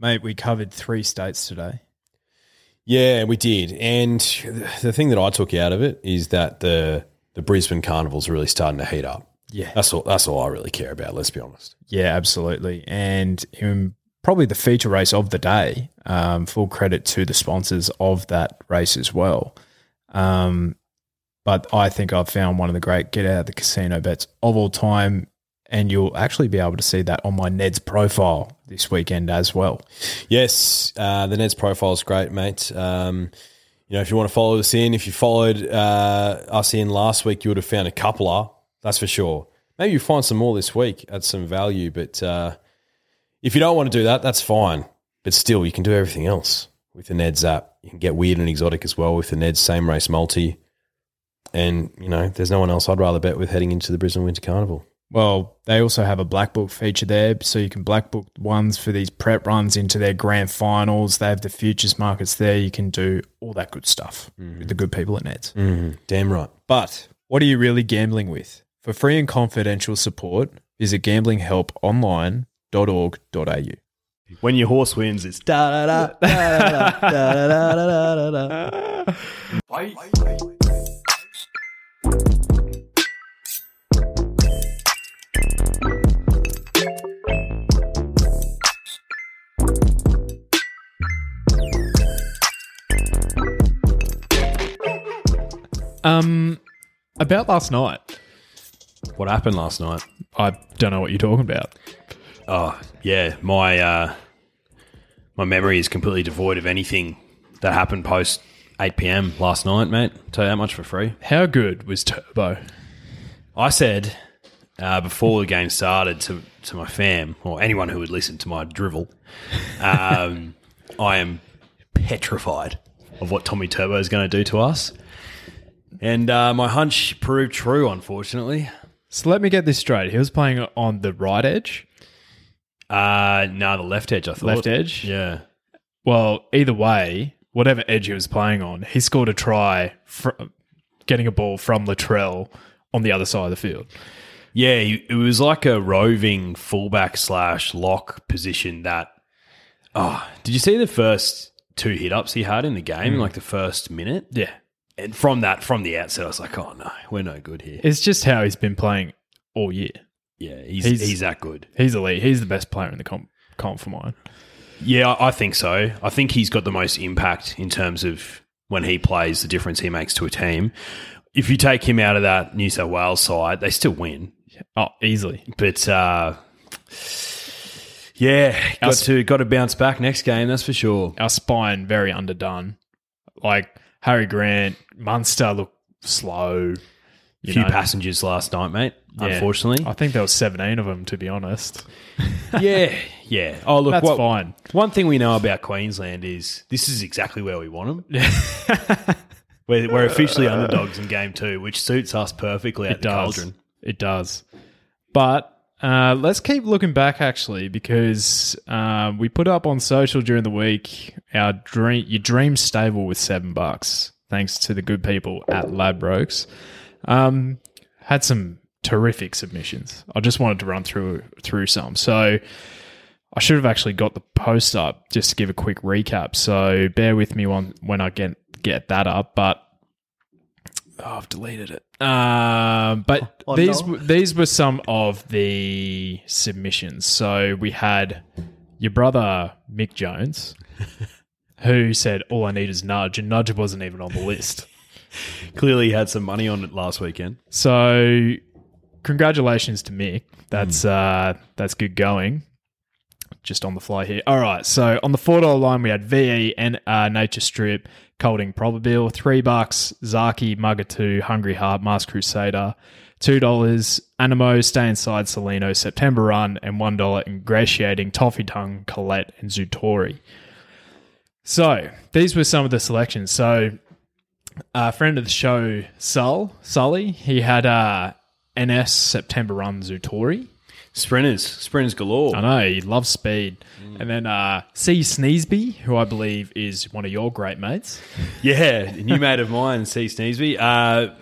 Mate, we covered three states today. Yeah, we did. And the thing that I took out of it is that the the Brisbane Carnival's really starting to heat up. Yeah. That's all that's all I really care about, let's be honest. Yeah, absolutely. And in probably the feature race of the day, um, full credit to the sponsors of that race as well. Um, but I think I've found one of the great get out of the casino bets of all time. And you'll actually be able to see that on my Ned's profile this weekend as well. Yes, uh, the Neds profile is great, mate. Um, you know, if you want to follow us in, if you followed uh, us in last week, you would have found a coupler, that's for sure. Maybe you find some more this week at some value, but uh, if you don't want to do that, that's fine. But still, you can do everything else with the Neds app. You can get weird and exotic as well with the Neds same race multi. And, you know, there's no one else I'd rather bet with heading into the Brisbane Winter Carnival. Well, they also have a black book feature there, so you can black book ones for these prep runs into their grand finals. They have the futures markets there. You can do all that good stuff with the good people at Neds. Mm, damn right. But what are you really gambling with? For free and confidential support, visit gamblinghelponline.org.au. When your horse wins, it's da da da da da da da da da da. Um, about last night, What happened last night? I don't know what you're talking about. Oh yeah, my uh, my memory is completely devoid of anything that happened post eight pm last night, mate. Tell you that much for free. How good was Turbo? I said uh, before the game started to to my fam or anyone who would listen to my drivel, um, I am petrified of what Tommy Turbo is going to do to us. And uh, my hunch proved true, unfortunately. So let me get this straight. He was playing on the right edge, Uh, no, the left edge, I thought. left edge. Yeah. Well, either way, whatever edge he was playing on, he scored a try fr- getting a ball from Latrell on the other side of the field. Yeah, he- it was like a roving fullback slash lock position that. Oh, did you see the first two hit ups he had in the game, in like the first minute? Yeah. And from that, from the outset, I was like, oh no, we're no good here. It's just how he's been playing all year. Yeah, he's, He's- he's, that good. He's elite. He's the best player in the comp, comp for mine. Yeah, I think so. I think he's got the most impact in terms of when he plays, the difference he makes to a team. If you take him out of that New South Wales side, they still win. Oh, easily. But uh, yeah, got Us- to got to bounce back next game. That's for sure. Our spine very underdone. Like Harry Grant, Munster look slow. Few know. passengers last night, mate. Yeah. Unfortunately, I think there was 17 of them, to be honest. yeah, yeah. Oh, look, That's what- fine. One thing we know about Queensland is this is exactly where we want them. we're, we're officially underdogs in game two, which suits us perfectly at It the does. cauldron. It does. But uh, let's keep looking back, actually, because um, we put up on social during the week our dream, your dream stable with seven bucks, thanks to the good people at Ladbrokes. Um, had some terrific submissions. I just wanted to run through through some. So I should have actually got the post up just to give a quick recap. So bear with me when when I get get that up. But oh, I've deleted it. Um, but Oh, these no. w- these were some of the submissions. So we had your brother Mick Jones, who said all I need is nudge, and nudge wasn't even on the list. Clearly, he had some money on it last weekend. So, congratulations to Mick. That's uh, that's good going. Just on the fly here. All right. So on the four dollar line, we had VE and uh, Nature Strip, Colding Probabeel, three bucks. Zaaki, Mugger Two, Hungry Heart, Mars Crusader, two dollars. Anamoe, Stay Inside, Salino, September Run, and one dollar. Ingratiating, Toffee Tongue, Colette, and Zutori. So these were some of the selections. So a friend of the show, Sul, Sully, he had uh, NS September Run Zutori. Sprinters, sprinters galore. I know, he loves speed. And then uh, C. Sneesby, who I believe is one of your great mates. Yeah, a new mate of mine, C. Sneesby. Uh,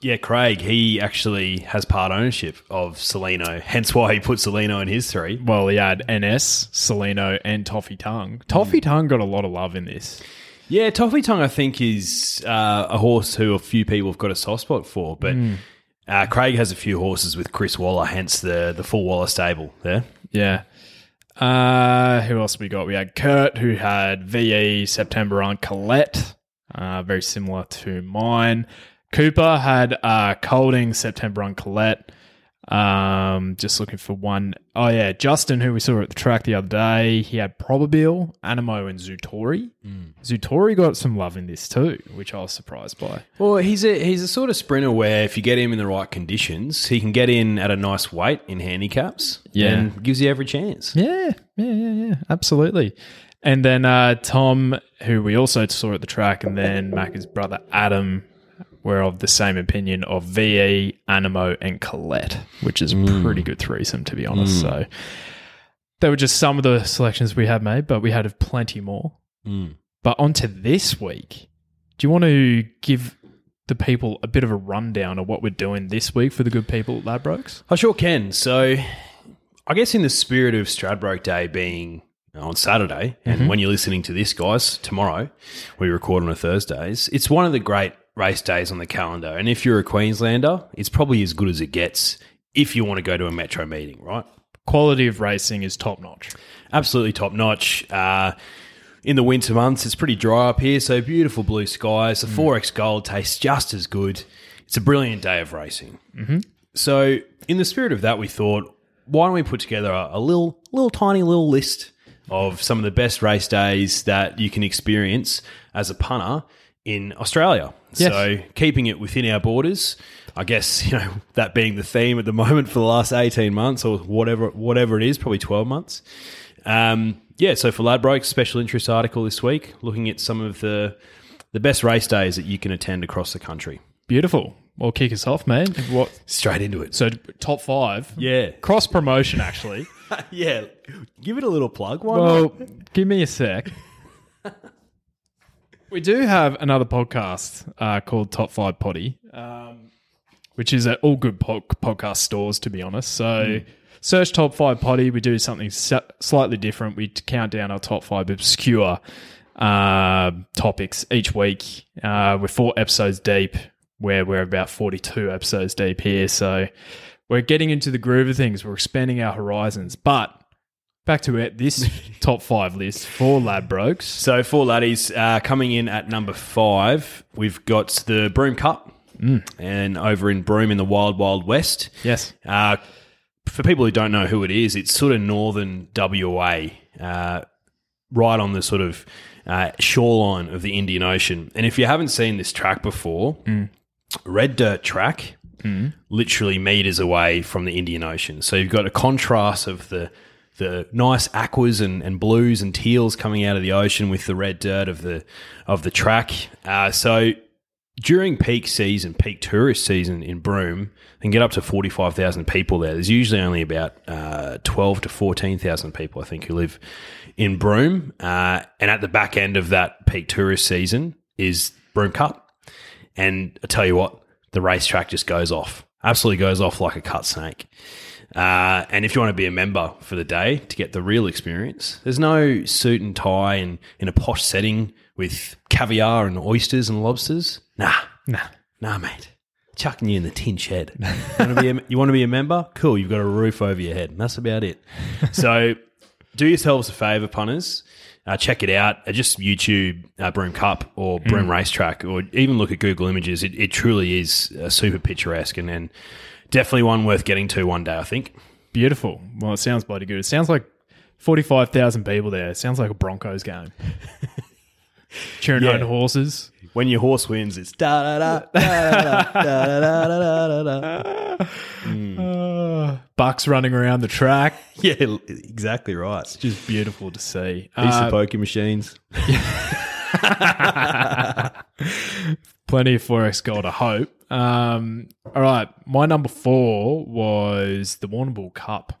yeah, Craig, he actually has part ownership of Salino, hence why he put Salino in his three. Well, he had NS, Salino, and Toffee Tongue. Toffee Tongue got a lot of love in this. Yeah, Toffee Tongue, I think, is uh, a horse who a few people have got a soft spot for, but uh, Craig has a few horses with Chris Waller, hence the the full Waller stable there. Yeah. Uh, who else we got? We had Kurt, who had VE September on Colette, uh, very similar to mine. Cooper had uh, Colding September on Colette. Um, just looking for one. Oh yeah, Justin, who we saw at the track the other day, he had Probabeel, Anamoe, and Zutori. Zutori got some love in this too, which I was surprised by. Well, he's a he's a sort of sprinter where if you get him in the right conditions, he can get in at a nice weight in handicaps. Yeah. and gives you every chance. Yeah, yeah, yeah, yeah, absolutely. And then uh, Tom, who we also saw at the track, and then Macca's brother Adam were of the same opinion of VE, Anamoe, and Colette, which is a mm. pretty good threesome, to be honest. Mm. So they were just some of the selections we had made, but we had plenty more. Mm. But on to this week. Do you want to give the people a bit of a rundown of what we're doing this week for the good people at Ladbrokes? I sure can. So, I guess in the spirit of Stradbroke Day being on Saturday, and mm-hmm. when you're listening to this, guys, tomorrow, we record on a Thursdays. It's one of the great race days on the calendar, and if you're a Queenslander, it's probably as good as it gets if you want to go to a metro meeting, right? Quality of racing is top notch. absolutely top notch. Uh, in the winter months, it's pretty dry up here, so beautiful blue skies. The 4X Gold tastes just as good. It's a brilliant day of racing. Mm-hmm. So, in the spirit of that, we thought, why don't we put together a, a little, little tiny little list of some of the best race days that you can experience as a punter in Australia. Yes. So, keeping it within our borders, I guess you know that being the theme at the moment for the last eighteen months or whatever, whatever it is, probably twelve months. Um, yeah, so for Ladbrokes, special interest article this week, looking at some of the the best race days that you can attend across the country. Beautiful. Well, kick us off, man. What? Straight into it. So top five. Yeah, Cross promotion, actually. yeah. Give it a little plug. Why well, give me a sec. We do have another podcast uh, called Top Five Potty, um, which is at all good po- podcast stores, to be honest. So search Top Five Potty. We do something slightly different. We count down our top five obscure uh, topics each week. Uh, we're four episodes deep, where we're about 42 episodes deep here. So we're getting into the groove of things. We're expanding our horizons. But back to it, this top five list for Ladbrokes. So for laddies, uh, coming in at number five, we've got the Broome Cup, and over in Broome in the Wild Wild West. Yes. Uh, for people who don't know who it is, it's sort of northern WA, uh, right on the sort of uh, shoreline of the Indian Ocean. And if you haven't seen this track before, red dirt track, literally meters away from the Indian Ocean. So you've got a contrast of the the nice aquas and, and blues and teals coming out of the ocean with the red dirt of the of the track. Uh, so during peak season, peak tourist season in Broome, and get up to 45,000 people there. There's usually only about uh, 12 to 14,000 people, I think, who live in Broome. Uh, and at the back end of that peak tourist season is Broome Cup. And I tell you what, the racetrack just goes off. Absolutely goes off like a cut snake. Uh, and if you want to be a member for the day to get the real experience, there's no suit and tie and in a posh setting with caviar and oysters and lobsters. Nah, Nah. nah, mate. Chucking you in the tin shed. You want, to be a, you want to be a member? Cool. You've got a roof over your head. And That's about it. So do yourselves a favour, punters. Uh, check it out. Uh, just YouTube uh, Broome Cup or Broome Racetrack, or even look at Google Images. It, it truly is uh, super picturesque and, and definitely one worth getting to one day, I think. Beautiful. Well, it sounds bloody good. It sounds like 45,000 people there. It sounds like a Broncos game. Cheering Yeah. on horses. When your horse wins, it's da da da da da da da da da da. Uh, Bucks running around the track. Yeah, exactly right. It's just beautiful to see. Piece Uh, of poker machines. Plenty of Forex gold, I hope. Um, all right. My number four was the Warrnambool Cup.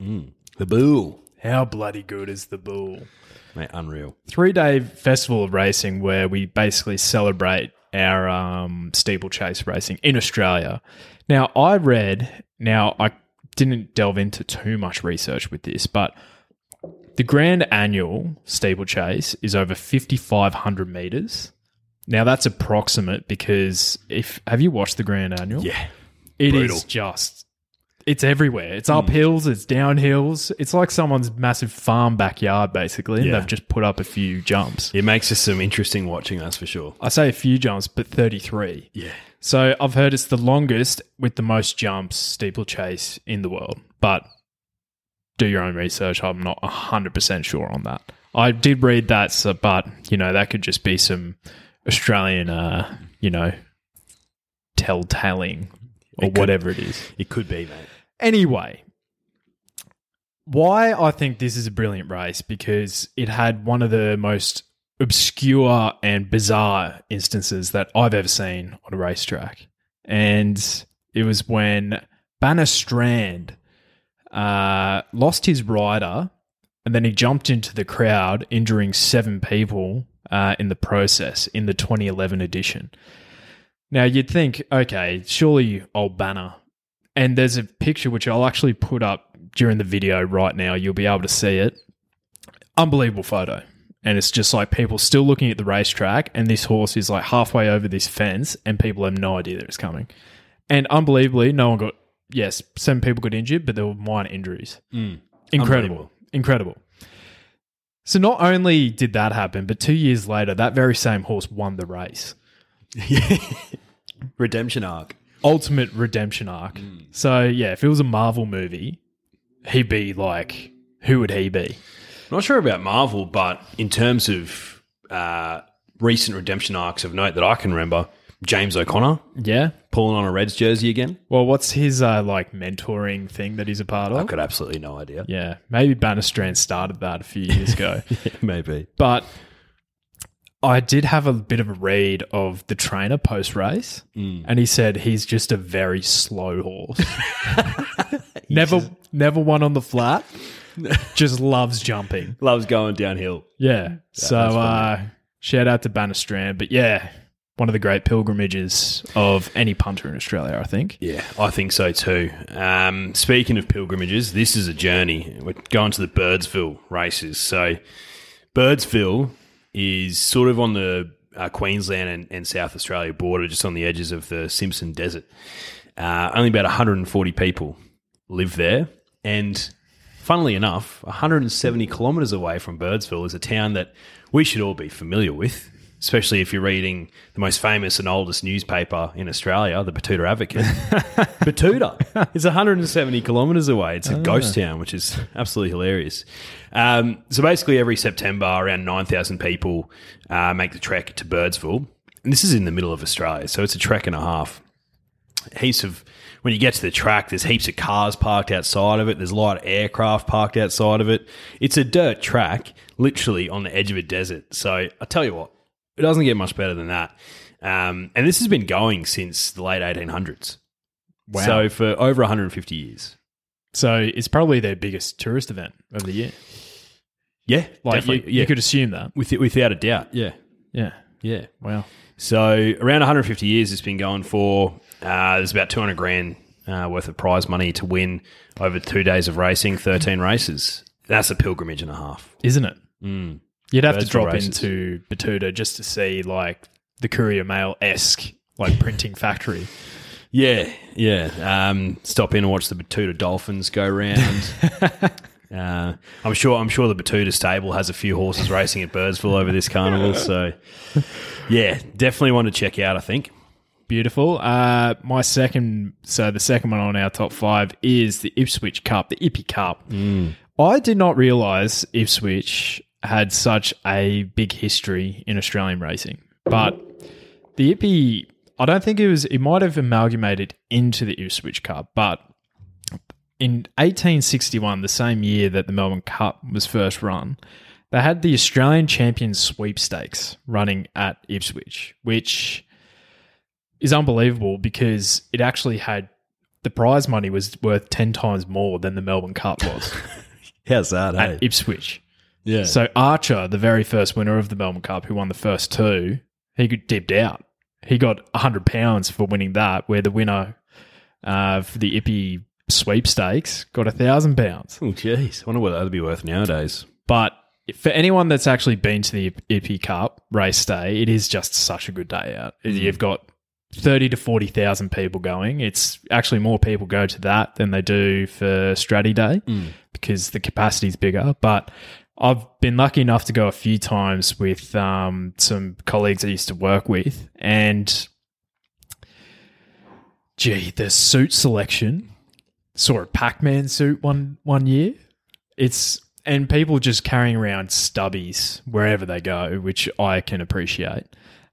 The bull. How bloody good is the bull? Mate, unreal. Three day festival of racing where we basically celebrate our um, steeplechase racing in Australia. Now, I read, now I didn't delve into too much research with this, but the grand annual steeplechase is over 5,500 meters. Now, that's approximate because if have you watched the grand annual? Yeah. It is Brutal. just it's everywhere. It's up mm. hills, it's down hills. It's like someone's massive farm backyard basically, and Yeah. they've just put up a few jumps. It makes us some interesting watching, that's for sure. I say a few jumps, but 33. Yeah. So I've heard it's the longest with the most jumps steeplechase in the world. But do your own research. I'm not 100% sure on that. I did read that, so, but, you know, that could just be some Australian, uh, you know, telltaling or It could- whatever it is. It could be, mate. Anyway, why I think this is a brilliant race because it had one of the most obscure and bizarre instances that I've ever seen on a racetrack. And it was when Banna Strand uh, lost his rider and then he jumped into the crowd, injuring seven people uh, in the process in the 2011 edition. Now, you'd think, okay, surely old Banna and there's a picture which I'll actually put up during the video right now. You'll be able to see it. Unbelievable photo. And it's just like people still looking at the racetrack, and this horse is like halfway over this fence, and people have no idea that it's coming. And unbelievably, no one got, yes, seven people got injured, but there were minor injuries. Incredible. Incredible. So not only did that happen, but two years later, that very same horse won the race. Redemption arc. ultimate redemption arc. So yeah, if it was a Marvel movie, he'd be like, who would he be? Not sure about Marvel, but in terms of uh, recent redemption arcs of note that I can remember, James O'Connor Yeah. pulling on a Reds jersey again. Well, what's his uh, like mentoring thing that he's a part of? I've got absolutely no idea. Yeah, maybe Banna Strand started that a few years ago, Maybe. but I did have a bit of a read of the trainer post race, and he said he's just a very slow horse. never, never won on the flat. just loves jumping. Loves going downhill. Yeah. so uh, shout out to Banna Strand. But yeah, one of the great pilgrimages of any punter in Australia, I think. Yeah, I think so too. Um, speaking of pilgrimages, this is a journey. We're going to the Birdsville races. So, Birdsville is sort of on the uh, Queensland and, and South Australia border, just on the edges of the Simpson Desert. Uh, only about 140 people live there. And funnily enough, 170 kilometres away from Birdsville is a town that we should all be familiar with, especially if you're reading the most famous and oldest newspaper in Australia, the Betoota Advocate. Betoota is 170 kilometres away. It's a ghost town, which is absolutely hilarious. Um, so basically, every September, around 9,000 people uh, make the trek to Birdsville. And this is in the middle of Australia, so it's a trek and a half heaps of when you get to the track, there's heaps of cars parked outside of it. There's a lot of aircraft parked outside of it. It's a dirt track, literally on the edge of a desert. So I tell you what, it doesn't get much better than that. Um, and this has been going since the late 1800s. Wow. So for over 150 years. So it's probably their biggest tourist event of the year. Yeah, Like you, definitely. you could assume that. With, without a doubt. Yeah, Yeah. yeah. Wow. So around 150 years, it's been going for. Uh, there's about 200 grand uh, worth of prize money to win over two days of racing, 13 races. That's a pilgrimage and a half. Isn't it? Mm. You'd have to drop races. into Betoota just to see like the Courier Mail esque like printing factory. Yeah, yeah. Um, stop in and watch the Betoota Dolphins go round. uh, I'm sure. I'm sure the Betoota stable has a few horses racing at Birdsville over this carnival. So, yeah, definitely want to check out. I think. Beautiful. Uh, my second, so the second one on our top five is the Ipswich Cup, the Ippy Cup. I did not realize Ipswich had such a big history in Australian racing, but the Ippy, I don't think it was, it might have amalgamated into the Ipswich Cup, but in 1861, the same year that the Melbourne Cup was first run, they had the Australian Champions Sweepstakes running at Ipswich, which is unbelievable because it actually had the prize money was worth 10 times more than the Melbourne Cup was How's that? at eh? Ipswich. Yeah. So Archer, the very first winner of the Melbourne Cup, who won the first two, he dipped out. he got hundred pounds for winning that. Where the winner uh, for the Ippy sweepstakes got a thousand pounds. Oh, jeez. I wonder what that'd be worth nowadays. But for anyone that's actually been to the Ippy Cup race day, it is just such a good day out. You've got thirty to forty thousand people going. It's actually more people go to that than they do for Stratty Day because the capacity's bigger. But I've been lucky enough to go a few times with um, some colleagues I used to work with, and gee, the suit selection. Saw a Pac-Man suit one one year. It's and people just carrying around stubbies wherever they go, which I can appreciate.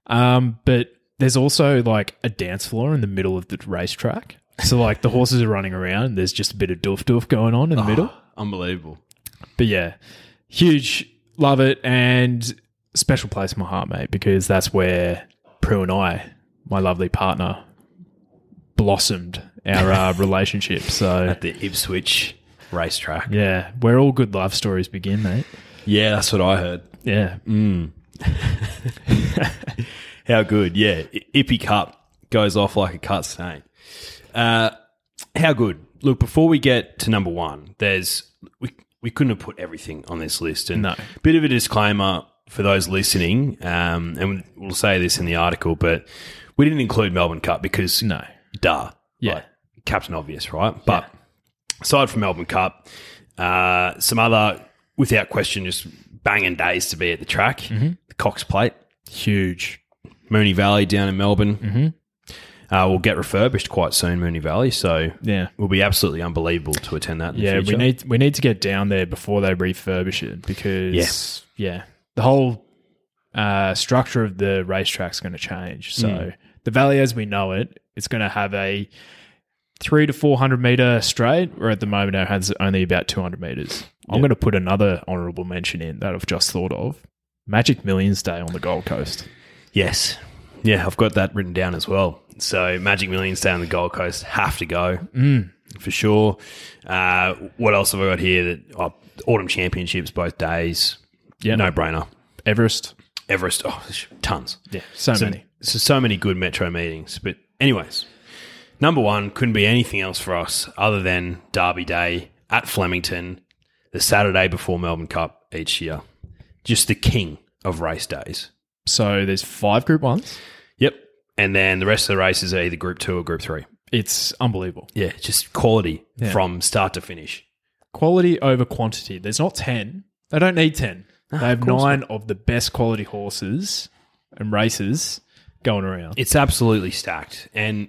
Um, but there's also like a dance floor in the middle of the racetrack. So like the horses are running around, and there's just a bit of doof doof going on in the middle. Unbelievable. But yeah, huge, love it, and special place in my heart, mate, because that's where Prue and I, my lovely partner, blossomed our uh, relationship. So At the Ipswich racetrack. yeah, where all good love stories begin, mate. Yeah, that's what I heard. Yeah, How good. Yeah. Ippy Cup goes off like a cut snake. Uh, how good. Look, before we get to number one, there's we, we couldn't have put everything on this list. And No. bit of a disclaimer for those listening, um, and we'll say this in the article, but we didn't include Melbourne Cup because no, duh. Yeah. Like, Captain Obvious, right? But aside from Melbourne Cup, uh, some other, without question, just banging days to be at the track. The Cox Plate, huge. Moonee Valley down in Melbourne. Uh, will get refurbished quite soon, Moonee Valley. So Yeah. will be absolutely unbelievable to attend that. In Yeah, the we need we need to get down there before they refurbish it because yeah, the whole uh, structure of the racetrack's going to change. So Hmm. the valley as we know it, it's going to have a three to four hundred meter straight, where at the moment it has only about two hundred meters. I'm going to put another honourable mention in that I've just thought of: Magic Millions Day on the Gold Coast. Yes. Yeah, I've got that written down as well. So Magic Millions down the Gold Coast have to go for sure. Uh, what else have I got here? That oh, Autumn Championships both days. Yeah. no brainer. Everest, Everest, oh, tons. yeah, so, So, many. so so many good metro meetings. But anyways, number one couldn't be anything else for us other than Derby Day at Flemington, the Saturday before Melbourne Cup each year. Just the king of race days. So there's five Group Ones. Yep. And then the rest of the races are either Group Two or Group Three. It's unbelievable. Yeah, just quality Yeah. from start to finish. quality over quantity. There's not 10. They don't need 10. They have course nine of the best quality horses and races going around. It's absolutely stacked. And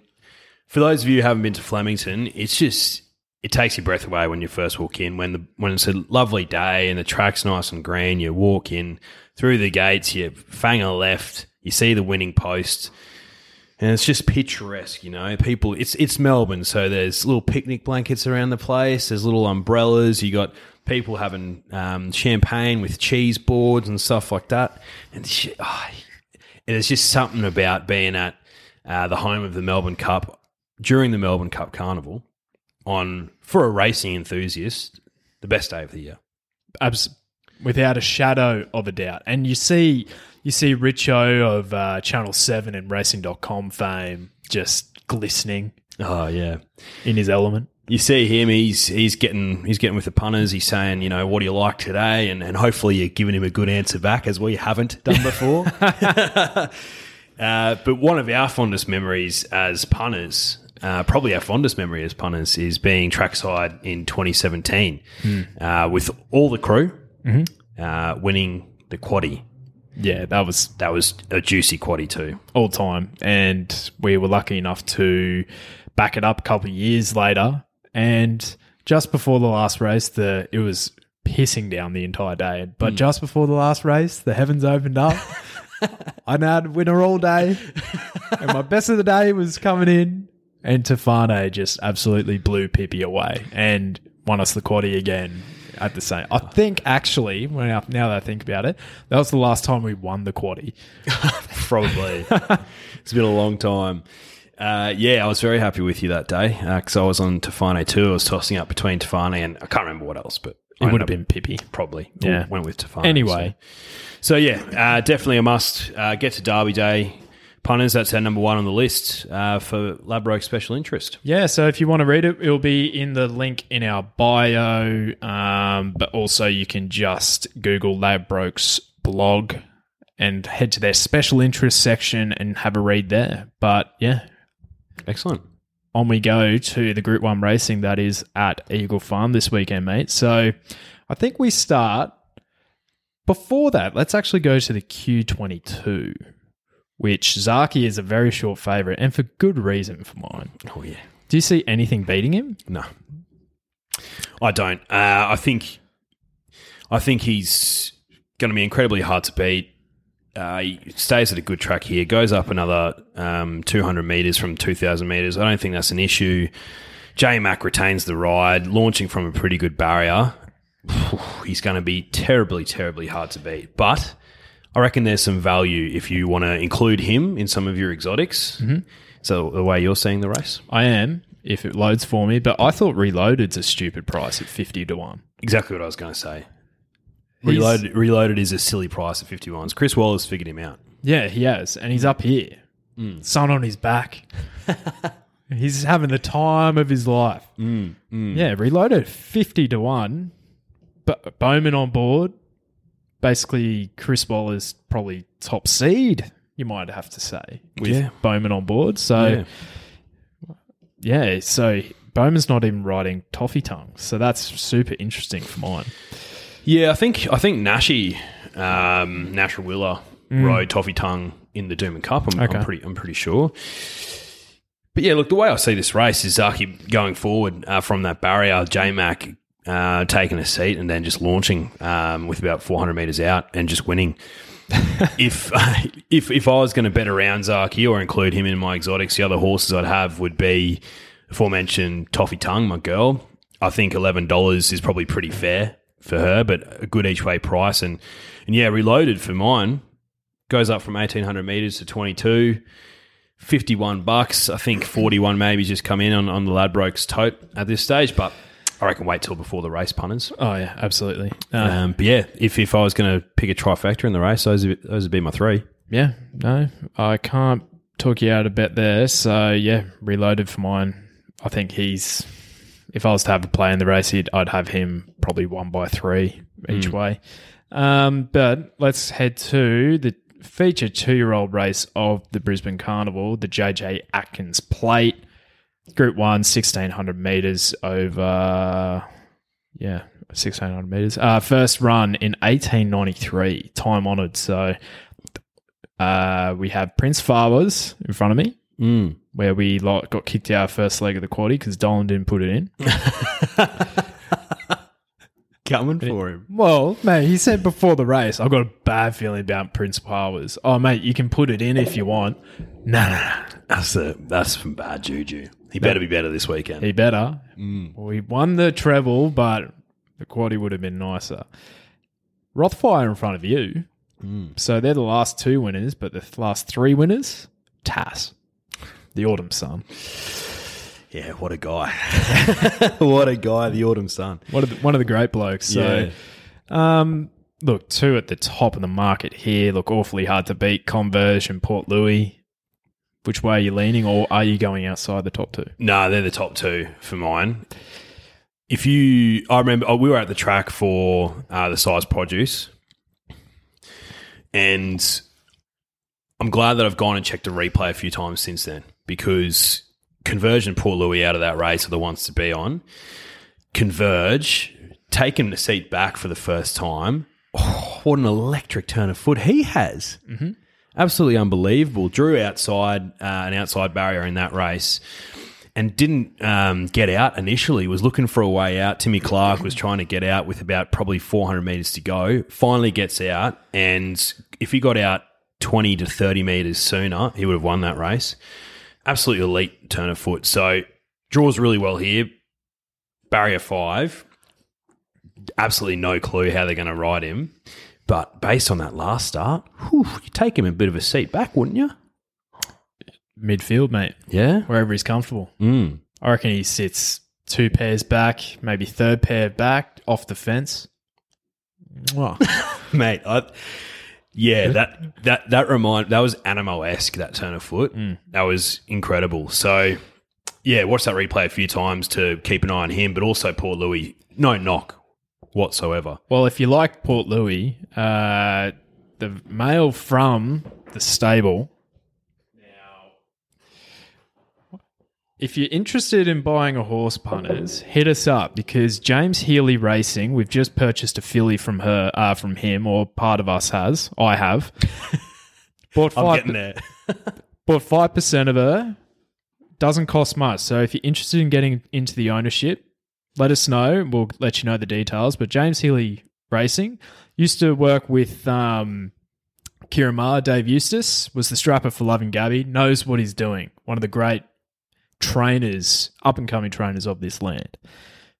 for those of you who haven't been to Flemington, it's just it takes your breath away when you first walk in. When the when it's a lovely day and the track's nice and green, you walk in through the gates, you fang a left, you see the winning post. And it's just picturesque, you know. People, it's it's Melbourne, so there's little picnic blankets around the place. There's little umbrellas. You got people having um, champagne with cheese boards and stuff like that. And sh- oh, just something about being at uh, the home of the Melbourne Cup during the Melbourne Cup Carnival on for a racing enthusiast, the best day of the year. Abs- without a shadow of a doubt. And you see you see Richo of uh, Channel 7 and Racing.com fame just glistening Oh yeah, in his element. you see him. He's he's getting he's getting with the punters. He's saying, you know, what do you like today? And and hopefully you're giving him a good answer back as we haven't done before. uh, but one of our fondest memories as punters. Uh, probably our fondest memory as punters is being trackside in 2017 uh, with all the crew uh, winning the quaddy. Yeah, that was That was a juicy quaddy too. all time. And we were lucky enough to back it up a couple of years later. And just before the last race, the it was pissing down the entire day. But just before the last race, the heavens opened up. I now had a winner all day. and my best of the day was coming in. And Tefane just absolutely blew Pippi away and won us the quaddy again at the same. I think actually, when I, now that I think about it, that was the last time we won the quaddy. Probably. it's been a long time. Uh, yeah, I was very happy with you that day because I was on Tefane too. I was tossing up between Tefane and I can't remember what else, but It would have been Pippi. probably. Yeah. went with Tefane. Anyway, so, so yeah, uh, definitely a must. Uh, get to Derby Day, punters, that's our number one on the list uh, for Ladbroke special interest. Yeah, so if you want to read it, it'll be in the link in our bio. Um, but also, you can just Google Ladbrokes blog and head to their special interest section and have a read there. But yeah, Excellent. on we go to the Group 1 racing that is at Eagle Farm this weekend, mate. So I think we start. Before that, let's actually go to the Q22, which Zaaki is a very short favourite and for good reason for mine. Oh, yeah. Do you see anything beating him? No, I don't. Uh, I think, I think he's going to be incredibly hard to beat. Uh, he stays at a good track here. Goes up another um, 200 meters from 2,000 meters. I don't think that's an issue. J Mac retains the ride, launching from a pretty good barrier. He's going to be terribly, terribly hard to beat. But I reckon there's some value if you want to include him in some of your exotics. Mm-hmm. So the way you're seeing the race, I am, if it loads for me, but I thought Reloaded's a stupid price at 50 to 1. exactly what I was going to say. He's- Reloaded, Reloaded is a silly price at 51s. Chris Waller's figured him out. Yeah, he has, and he's up here, mm. sun on his back. he's having the time of his life. Mm, mm. Yeah, reloaded fifty to one, but Bowman on board. Basically, Chris Waller's probably top seed. You might have to say with Yeah. Bowman on board. So yeah. so Bowman's not even riding toffee tongue. So that's super interesting for mine. Yeah, I think I think Nashi, um, Nash Willer rode Toffee Tongue in the Doomben Cup. I'm, Okay. I'm pretty I'm pretty sure. But yeah, look, the way I see this race is Zaaki going forward uh, from that barrier, J Mac uh, taking a seat and then just launching um, with about 400 meters out and just winning. if if if I was going to bet around Zaaki or include him in my exotics, the other horses I'd have would be aforementioned Toffee Tongue, my girl. I think eleven dollars is probably pretty fair for her, but a good each way price. And and yeah, reloaded for mine goes up from eighteen hundred meters to twenty two. 51 bucks. I think 41 maybe just come in on, on the Ladbrokes tote at this stage, but I reckon wait till before the race punters. Oh yeah, absolutely. Uh, Um, but yeah, if, if I was going to pick a trifecta in the race, those would, those would be my three. Yeah, no, I can't talk you out a bet there. So yeah, reloaded for mine. I think he's. If I was to have a play in the race, he'd, I'd have him probably one by three each way. Um, but let's head to the feature two-year-old race of the Brisbane Carnival, the JJ Atkins Plate, Group One, sixteen hundred meters over. Yeah, sixteen hundred meters. Uh, first run in eighteen ninety three, time honoured. So uh, we have Prince Fawers in front of me, Mm. where we like, got kicked out first leg of the quaddy because Dolan didn't put it in. Coming for him. Well, mate, he said before the race, I've got a bad feeling about Prince Powers. Oh, mate, you can put it in if you want. No, no, no. That's a, that's from bad juju. He better be better this weekend. He better. Well, he won the treble, but the quaddy would have been nicer. Rothfire in front of you. So they're the last two winners, but the last three winners, Tass, the Autumn Sun. Yeah, what a guy. what a guy, the autumn sun. One of the, one of the great blokes. So, um, look, two at the top of the market here look awfully hard to beat. Converge and Port Louis. Which way are you leaning, or are you going outside the top two? No, they're the top two for mine. If you, I remember oh, we were at the track for uh, the Sires' Produce, and I'm glad that I've gone and checked the replay a few times since then because Converge and Port Louis out of that race are the ones to be on. Converge taking the seat back for the first time. Oh, what an electric turn of foot he has! Absolutely unbelievable. Drew outside uh, an outside barrier in that race and didn't um, get out initially. Was looking for a way out. Timmy Clark was trying to get out with about probably 400 meters to go. Finally gets out, and if he got out 20 to 30 meters sooner, he would have won that race. Absolutely elite turn of foot. So draws really well here. Barrier five. Absolutely no clue how they're going to ride him. But based on that last start, whew, you take him a bit of a seat back, wouldn't you? Midfield, mate, Yeah. wherever he's comfortable. Mm. I reckon he sits two pairs back, maybe third pair back off the fence. Mwah. Mate, I, Yeah, that that that remind that was Anamoe esque that turn of foot. That was incredible. So yeah, watch that replay a few times to keep an eye on him, but also poor Louis. No knock whatsoever. Well, if you like Port Louis, uh, the mail from the stable. Now, if you're interested in buying a horse, punters, hit us up because James Healy Racing. We've just purchased a filly from her, uh, from him, or part of us has. I have. Bought five. I'm getting there. bought five percent of her. Doesn't cost much. So if you're interested in getting into the ownership, let us know. We'll let you know the details. But James Healy Racing used to work with um, Ciaron Maher, Dave Eustace, was the strapper for Loving Gaby, knows what he's doing. One of the great trainers, up and coming trainers of this land.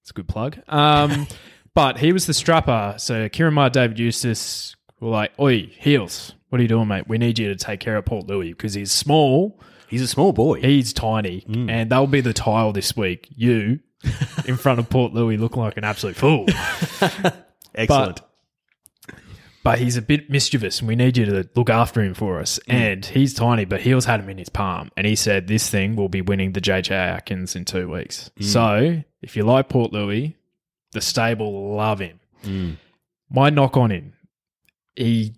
It's a good plug. Um, but he was the strapper. So Ciaron Maher, David Eustace were like, Oi, Heels, what are you doing, mate? We need you to take care of Port Louis because he's small. He's a small boy. He's tiny, and they'll be the tile this week. You in front of Port Louis look like an absolute fool. Excellent. But he's a bit mischievous, and we need you to look after him for us. Mm. And he's tiny, but Heels had him in his palm, and he said this thing will be winning the JJ Atkins in two weeks. Mm. So if you like Port Louis, the stable love him. Mm. My knock on him, he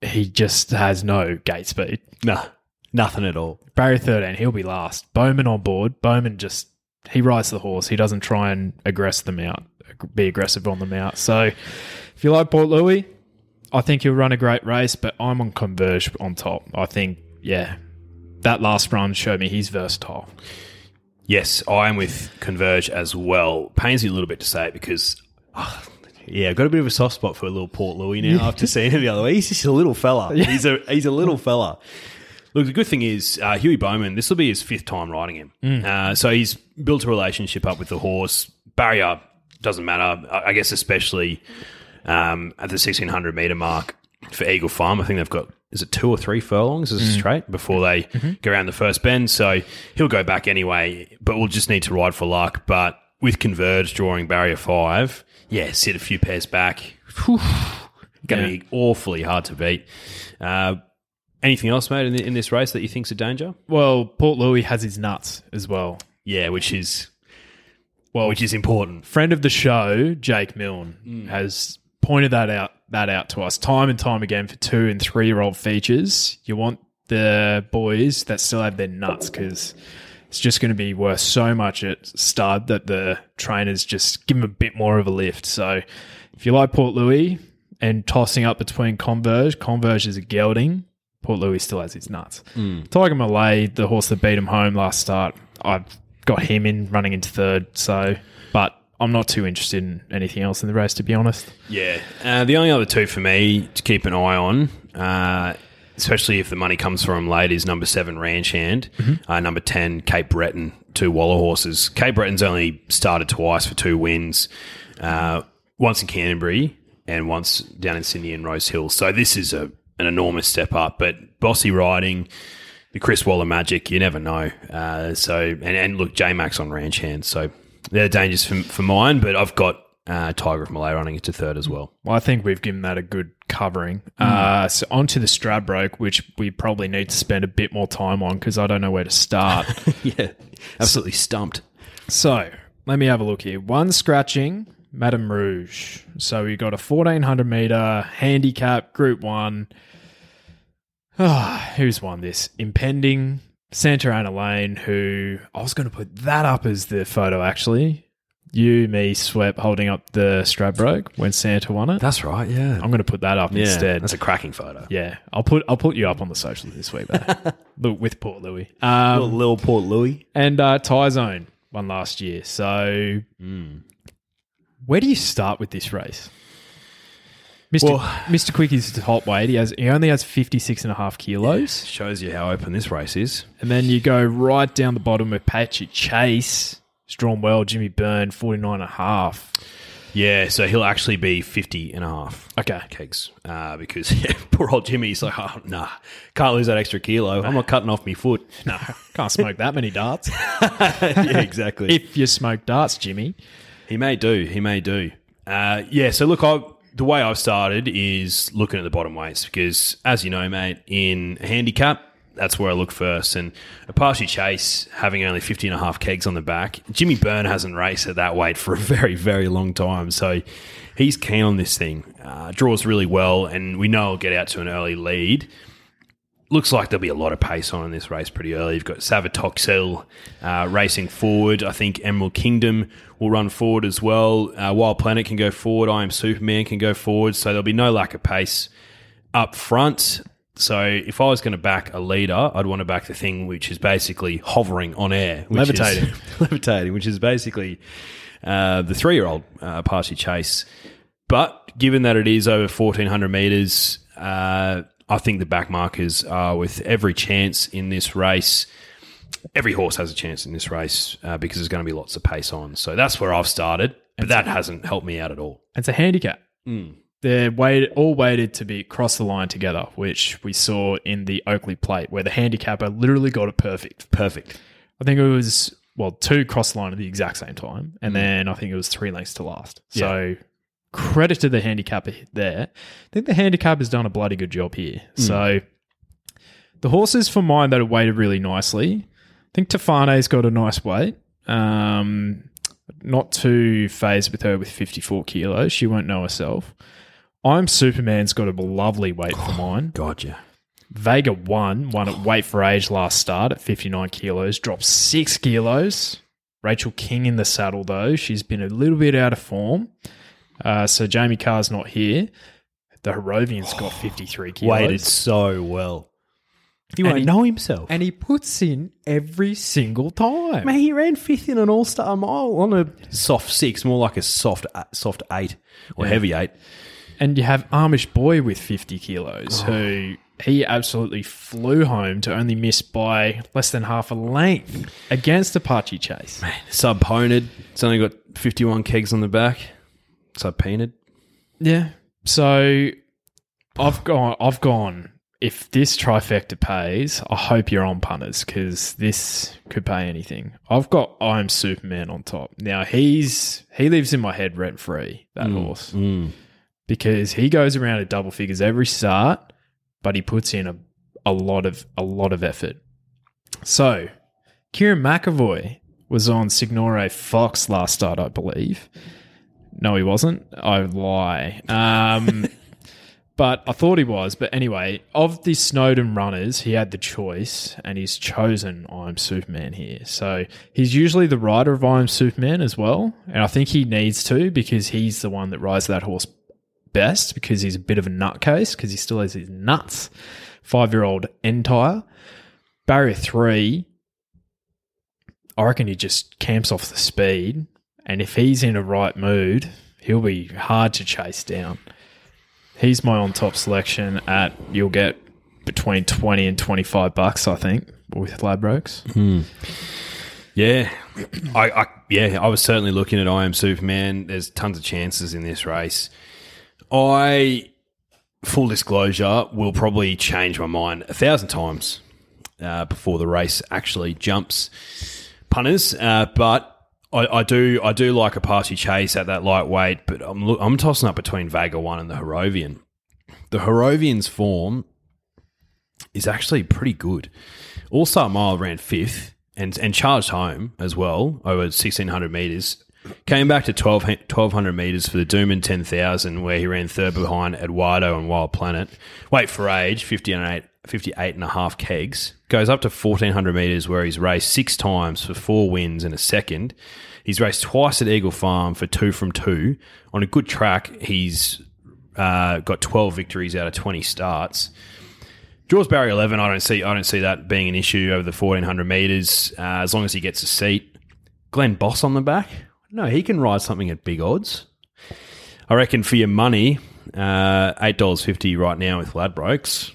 he just has no gate speed. nah, nothing at all. Barrier 13, he'll be last. Bowman on board. Bowman just, he rides the horse. He doesn't try and aggress them out, be aggressive on them out. So if you like Port Louis, I think he'll run a great race, but I'm on Converge on top. I think, yeah, that last run showed me he's versatile. Yes, I am with Converge as well. Pains me a little bit to say it because, ah, yeah, I've got a bit of a soft spot for a little Port Louis now after seeing him the other way. He's just a little fella. He's a he's a little fella. Look, the good thing is uh, Huey Bowman. This will be his fifth time riding him, uh, so he's built a relationship up with the horse. Barrier doesn't matter, I I guess, especially um, at the sixteen hundred meter mark for Eagle Farm. I think they've got is it two or three furlongs as a straight before they go around the first bend. So he'll go back anyway, but we'll just need to ride for luck. But with Converge drawing barrier five, yeah, sit a few pairs back. Going to Yeah. be awfully hard to beat. Uh, anything else, mate, in, the, in this race that you think's a danger? Well, Port Louis has his nuts as well. Yeah, which is well, which is important. friend of the show, Jake Milne, mm. has pointed that out that out to us time and time again for two and three year old features. You want the boys that still have their nuts because it's just going to be worth so much at stud that the trainers just give them a bit more of a lift. So if you like Port Louis and tossing up between Converge, Converge is a gelding. Port Louis still has his nuts. Tiger Malay, the horse that beat him home last start, I've got him in running into third. So, but I'm not too interested in anything else in the race, to be honest. Yeah. Uh, the only other two for me to keep an eye on, uh, especially if the money comes from late, is number seven, Ranch Hand, uh, number 10, Cape Breton, two Waller horses. Cape Breton's only started twice for two wins, uh, once in Canterbury and once down in Sydney and Rose Hill. So this is a, an enormous step up, but bossy riding. The Chris Waller magic, you never know. Uh, so, and, and look, J Max on ranch hands, So, they're dangerous for, for mine, but I've got uh, Tiger of Malay running into third as well. Well, I think we've given that a good covering. Uh, so on to the Stradbroke, which we probably need to spend a bit more time on because I don't know where to start. yeah, absolutely stumped. So let me have a look here. One scratching, Madame Rouge. So we got a 1400 meter handicap, Group One. Ah, who's won this? Impending Santa Ana Lane, who I was going to put that up as the photo actually. You, me, Swept holding up the Stradbroke when Santa won it. That's right. Yeah, I'm going to put that up yeah. instead. That's a cracking photo. yeah, I'll put I'll put you up on the socials this week, though. With Port Louis. Um, little, little Port Louis. and uh, Tyzone won last year. So, where do you start with this race? Mr. Well- Mr. Quickie's top weight. He has he only has 56 and a half kilos. Shows you how open this race is. And then you go right down the bottom with Patrick Chase. It's drawn well. Jimmy Byrne, 49 and a half. Yeah, so he'll actually be 50 and a half Okay. kegs uh, because yeah, poor old Jimmy's like, oh, nah, can't lose that extra kilo. I'm not cutting off my foot. No, can't smoke that many darts. yeah, exactly. if you smoke darts, Jimmy. He may do. He may do. Uh, yeah. So look, I the way I've started is looking at the bottom weights because, as you know, mate, in handicap, that's where I look first. And Apache Chase having only 50 and a half kegs on the back, Jimmy Byrne hasn't raced at that weight for a very, very long time. So he's keen on this thing. Uh, draws really well, and we know he'll get out to an early lead. Looks like there'll be a lot of pace on in this race pretty early. You've got Savatoxl uh, racing forward. I think Emerald Kingdom will run forward as well. Uh, Wild Planet can go forward. I Am Superman can go forward. So there'll be no lack of pace up front. So if I was going to back a leader, I'd want to back the thing which is basically hovering on air, which is- Levitating. levitating, which is basically uh, the three-year-old uh, Chase. But given that it is over fourteen hundred meters, uh, I think the back markers are with every chance in this race. Every horse has a chance in this race uh, because there's going to be lots of pace on. So that's where I've started, but that hasn't helped me out at all. It's a handicap. Mm. They're weighted, all weighted to be cross the line together, which we saw in the Oakleigh Plate, where the handicapper literally got it perfect. Perfect. I think it was well two cross the line at the exact same time, and then I think it was three lengths to last. So credit to the handicapper there. I think the handicap has done a bloody good job here. So the horses for mine that are weighted really nicely. I think Tofane's got a nice weight. Um, not too phased with her with 54 kilos. She won't know herself. I'm Superman's got a lovely weight for mine. Gotcha. Vega won, won at weight for age last start at 59 kilos, dropped six kilos. Rachel King in the saddle, though. She's been a little bit out of form. Uh, so Jamie Kah's not here. The Harrovian's got 53 kilos. Weighted so well. He And won't he- know himself. And he puts in every single time. Man, he ran fifth in an All Star mile on a soft six, more like a soft uh, soft eight or heavy eight. And you have Amish Boy with 50 kilos, who he absolutely flew home to only miss by less than half a length against Apache Chase. Subponed. It's only got fifty one kegs on the back. Subpened. Yeah. So I've gone. I've gone. If this trifecta pays, I hope you're on punters because this could pay anything. I've got I'm Superman on top. Now he's he lives in my head rent free. That mm, horse mm. because he goes around at double figures every start, but he puts in a a lot of a lot of effort. So Kerrin McEvoy was on Signore Fox last start, I believe. No, he wasn't. I lie. Um, but I thought he was. But anyway, of the Snowden runners, he had the choice, and he's chosen I'm Superman here. So he's usually the rider of I'm Superman as well, and I think he needs to because he's the one that rides that horse best because he's a bit of a nutcase because he still has his nuts. Five year old Entire. Barrier three, I reckon he just camps off the speed. And if he's in a right mood, he'll be hard to chase down. He's my on top selection at you'll get between 20 and 25 bucks, I think, with Ladbrokes. Yeah, I, I yeah, I was certainly looking at I am Superman. There's tons of chances in this race. I, full disclosure, will probably change my mind a thousand times uh, before the race actually jumps punters. Uh, but I, I do I do like Apache Chase at that lightweight, but I'm I'm tossing up between Vega One and the Harrovian. The Harrovian's form is actually pretty good. All Star Mile ran fifth and and charged home as well over 1600 meters. Came back to 12, 1200 meters for the Doomben 10,000, where he ran third behind Eduardo and Wild Planet. Wait for age, 58, 58 and a half kegs. Goes up to 1400 meters, where he's raced six times for four wins and a second. He's raced twice at Eagle Farm for two from two. On a good track, he's uh, got 12 victories out of 20 starts. Draws barrier eleven. I don't see. I don't see that being an issue over the fourteen hundred meters uh, as long as he gets a seat. Glen Boss on the back. No, he can ride something at big odds. I reckon for your money, uh, eight dollars fifty right now with Ladbrokes.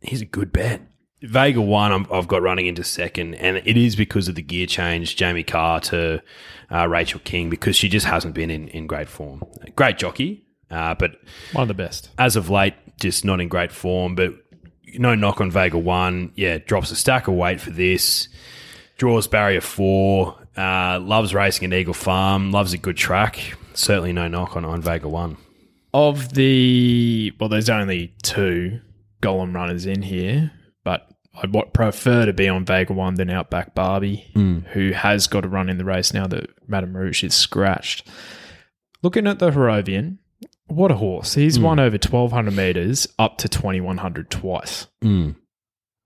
He's a good bet. Vega one, I'm, I've got running into second, and it is because of the gear change, Jamie Kah to uh, Rachel King, because she just hasn't been in, in great form. Great jockey, uh, but One of the best. as of late, just not in great form. But no knock on Vega one. Yeah, drops a stack of weight for this. Draws barrier four. Uh, loves racing at Eagle Farm. Loves a good track. Certainly no knock on, on Vega one. of the well, there's only two Gollan runners in here, but I'd prefer to be on Vega One than Outback Barbie, who has got a run in the race now that Madame Rouge is scratched. Looking at the Harrovian, what a horse! He's won over 1200 meters up to 2100 twice. Mm.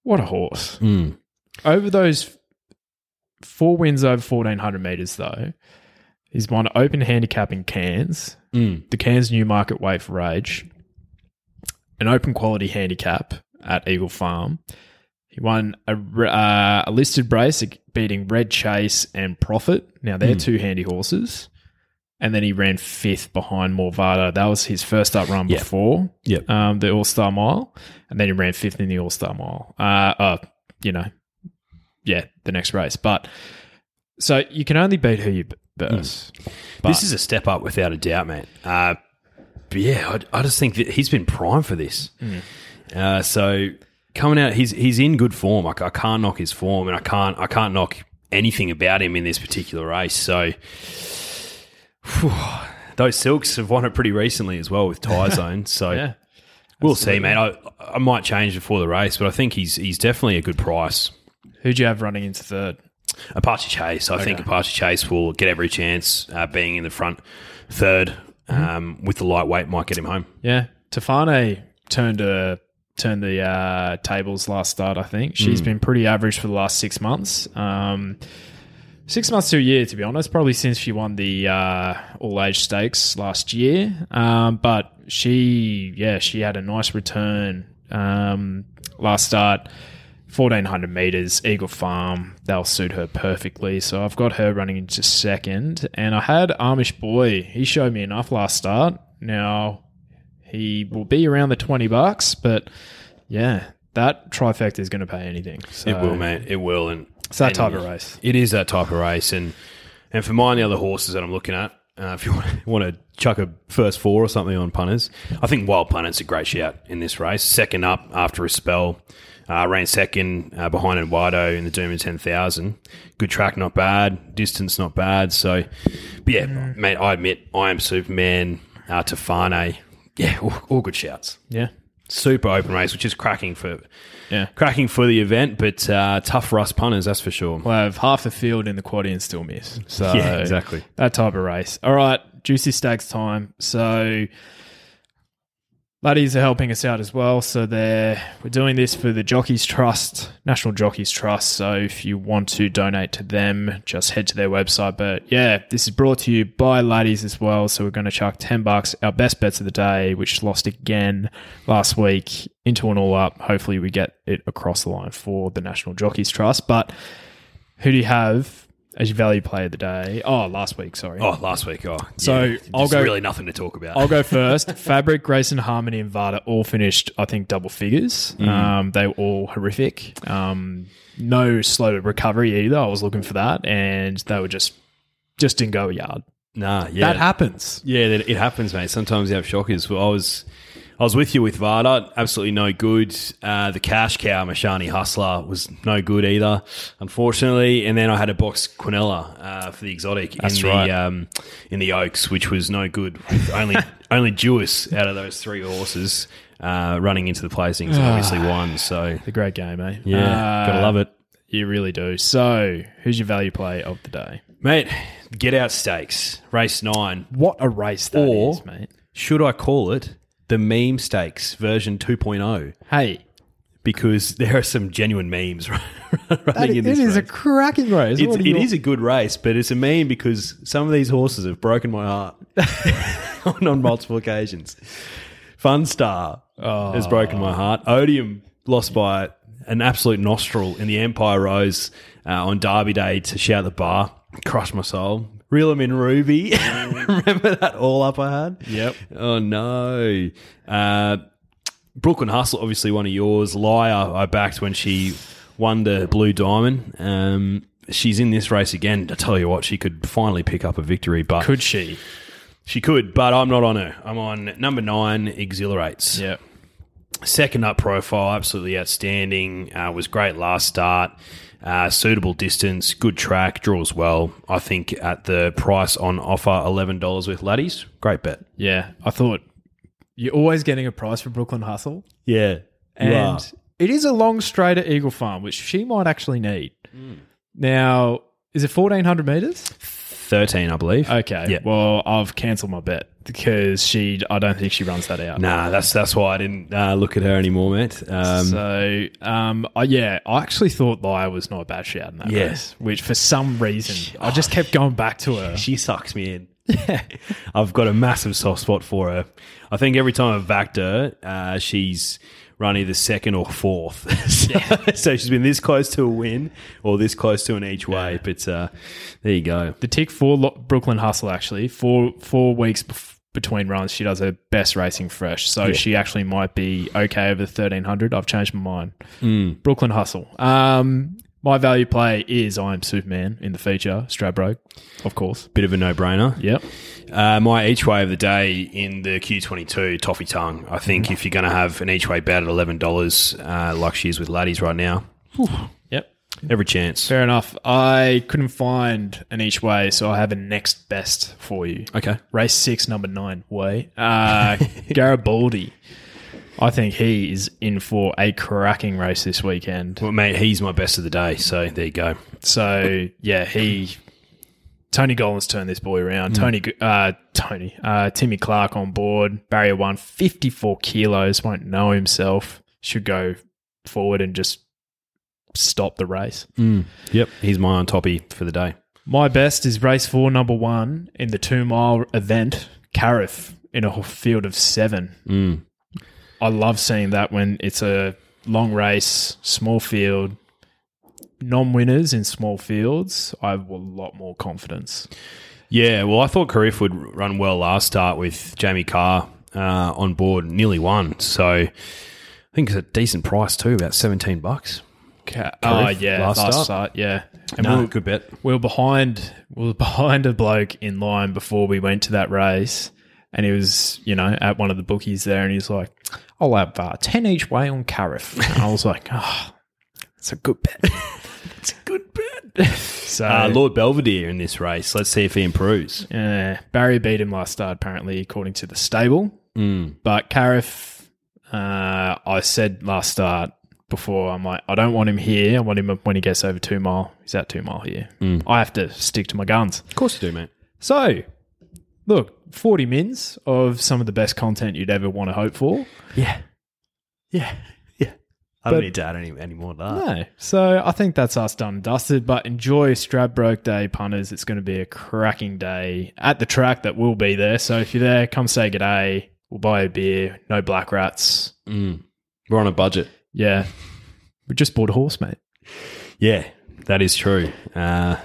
What a horse! Mm. Over those four wins over 1400 meters, though, he's won open handicap in Cairns, Mm. the Cairns Newmarket Weight for Age, an open quality handicap at Eagle Farm. He won a, uh, a listed brace beating Red Chase and Profit. Now, they're two handy horses. And then he ran fifth behind Morvada. That was his first up run Yeah. before Yep. um, the All Star Mile. And then he ran fifth in the All Star Mile. Uh, uh, you know, yeah, the next race. But so you can only beat who you b- verse. But- this is a step up without a doubt, mate. Uh, yeah, I, I just think that he's been primed for this. Uh, so coming out, he's he's in good form. I, I can't knock his form, and I can't I can't knock anything about him in this particular race. So phew, those Silks have won it pretty recently as well with Tyzone. So yeah. we'll see, mate. I, I might change before the race, but I think he's he's definitely a good price. Who'd you have running into third? Apache Chase. I think Apache Chase will get every chance uh, being in the front third um, with the lightweight might get him home. Yeah, Tofane turned a turned the uh, tables last start. I think she's been pretty average for the last six months. Um, six months to a year, to be honest. Probably since she won the uh, all age stakes last year. Um, but she, yeah, she had a nice return um, last start. 1400 meters, Eagle Farm, they'll suit her perfectly. So I've got her running into second. And I had Amish Boy. He showed me enough last start. Now, he will be around the 20 bucks, but yeah, that trifecta is going to pay anything. So It will, mate. It will, and It's that and type of race. It is that type of race, and and for mine, the other horses that I'm looking at, uh, if you want, want to chuck a first four or something on punters, I think Wild Punter's a great shout in this race. Second up after a spell, uh, ran second uh, behind Eduardo in the Doom 10,000. Good track, not bad. Distance, not bad. So, but yeah, mate, I admit I am Superman. Uh, yeah, all, all good shouts. Yeah. Super open race, which is cracking for Yeah. cracking for the event, but uh, tough for us punters, that's for sure. We'll have half the field in the quad and still miss. So Yeah, exactly. That type of race. All right, juicy stags time. So Laddies are helping us out as well. So they're we're doing this for the Jockeys Trust, National Jockeys Trust. So if you want to donate to them, just head to their website. But yeah, this is brought to you by Laddies as well. So we're going to chuck ten bucks, our best bets of the day, which lost again last week, into an all up. Hopefully we get it across the line for the National Jockeys Trust. But who do you have as your value play of the day? Oh, last week, sorry. Oh, last week. Oh, So, yeah, I'll there's go- really nothing to talk about. I'll go first. Fabric, Grayson, Harmony, and Vada all finished, I think, double figures. Um, they were all horrific. Um, no slow recovery either. I was looking for that, and they were just just didn't go a yard. nah, yeah, That happens. yeah, it happens, mate. Sometimes you have shockers. Well, I was, I was with you with Vada. Absolutely no good. Uh, the cash cow, Mashani Hustler, was no good either, unfortunately. And then I had a box Quinella uh, for the exotic That's in right. the um, in the Oaks, which was no good. Only only Jewis out of those three horses uh, running into the placings, and obviously won. So The great game, eh? yeah, gotta Uh, love it. You really do. So, who's your value play of the day? Mate, get out stakes, race nine. What a race that is, Or- mate. Should I call it the meme stakes version 2.0? Hey, Because there are some genuine memes running that, in it this is a cracking race. It's, What it your- is a good race, but it's a meme because some of these horses have broken my heart on, on multiple occasions. Funstar has broken my heart. Odium lost by an absolute nostril in the Empire Rose uh, on Derby Day to shout the bar. Crushed my soul. Reel 'em in Ruby. Remember that all up I had? Yep. Oh no. Uh, Brooklyn Hustle, obviously one of yours. Liar, I backed when she won the Blue Diamond. Um, she's in this race again. I tell you what, she could finally pick up a victory, but Could she? she could. But I'm not on her. I'm on number nine, Exhilarates. Yep. Second up profile, absolutely outstanding. Uh, was great last start. Uh, suitable distance, good track, draws well. I think at the price on offer, eleven dollars with laddies, great bet. Yeah, I thought you're always getting a price for Brooklyn Hustle. Yeah. And it is a long straight at Eagle Farm, which she might actually need. Hmm. Now, is it 1400 meters? 13, I believe. Okay. Yeah. Well, I've cancelled my bet because she, I don't think she runs that out. Nah, that's that's why I didn't uh, look at her anymore, mate. Um, so, um, I, yeah, I actually thought Lyra was not a bad shout in that Yes, race, which for some reason I just kept going back to her. she sucks me in. Yeah. I've got a massive soft spot for her. I think every time I've backed her, uh, she's run either second or fourth. so, so she's been this close to a win or this close to an each way. But uh, there you go. The tick for Lo- Brooklyn Hustle actually four four weeks between runs she does her best racing fresh, so she actually might be okay over the thirteen hundred. I've changed my mind. Hmm. Brooklyn Hustle. Um, my value play is I am Superman in the feature Stradbroke, of course. Bit of a no brainer. Yep. Uh, my each way of the day in the Q22 Toffee Tongue. I think if you're going to have an each way bet at $11, uh, like she is with Laddies right now, Yep. every chance. Fair enough. I couldn't find an each way, so I have a next best for you. Okay. Race six, number nine, way. Uh, Garibaldi. I think he is in for a cracking race this weekend. Well, mate, he's my best of the day. So there you go. So yeah, he Tony Gollan's turned this boy around. Tony, uh, Tony, uh, Timmy Clark on board. Barrier one, 54 kilos. Won't know himself. Should go forward and just stop the race. Yep. He's my on toppy for the day. My best is race four, number one in the two mile event, Cariff in a field of seven. I love seeing that when it's a long race, small field, non winners in small fields. I have a lot more confidence. Yeah. Well, I thought Karif would run well last start with Jamie Kah uh, on board, nearly won. So I think it's a decent price too, about 17 bucks. Oh yeah, last last, start? start. yeah. And No, we, were, good bet. we were behind. We were behind a bloke in line before we went to that race, and he was, you know, at one of the bookies there, and he's like, "I'll have uh, ten each way on Cariff." And I was like, "Oh, it's a good bet." It's a good bet. So Uh, Lord Belvedere in this race. Let's see if he improves. Uh, Barry beat him last start, apparently, according to the stable. But Cariff, uh, I said last start before, I'm like, I don't want him here. I want him when he gets over two mile. He's at two mile here. I have to stick to my guns. Of course you do, mate. So, look, 40 mins of some of the best content you'd ever want to hope for. Yeah. Yeah. Yeah. I don't need to add any, any more to that. No. So I think that's us done and dusted. But enjoy Stradbroke Day, punters. It's going to be a cracking day at the track that will be there. So if you're there, come say good day. We'll buy a beer. No black rats. We're on a budget. Yeah. We just bought a horse, mate. Yeah, that is true. Uh,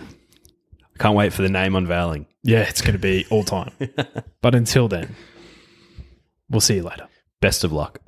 can't wait for the name unveiling. Yeah, it's going to be all time. but until then, we'll see you later. Best of luck.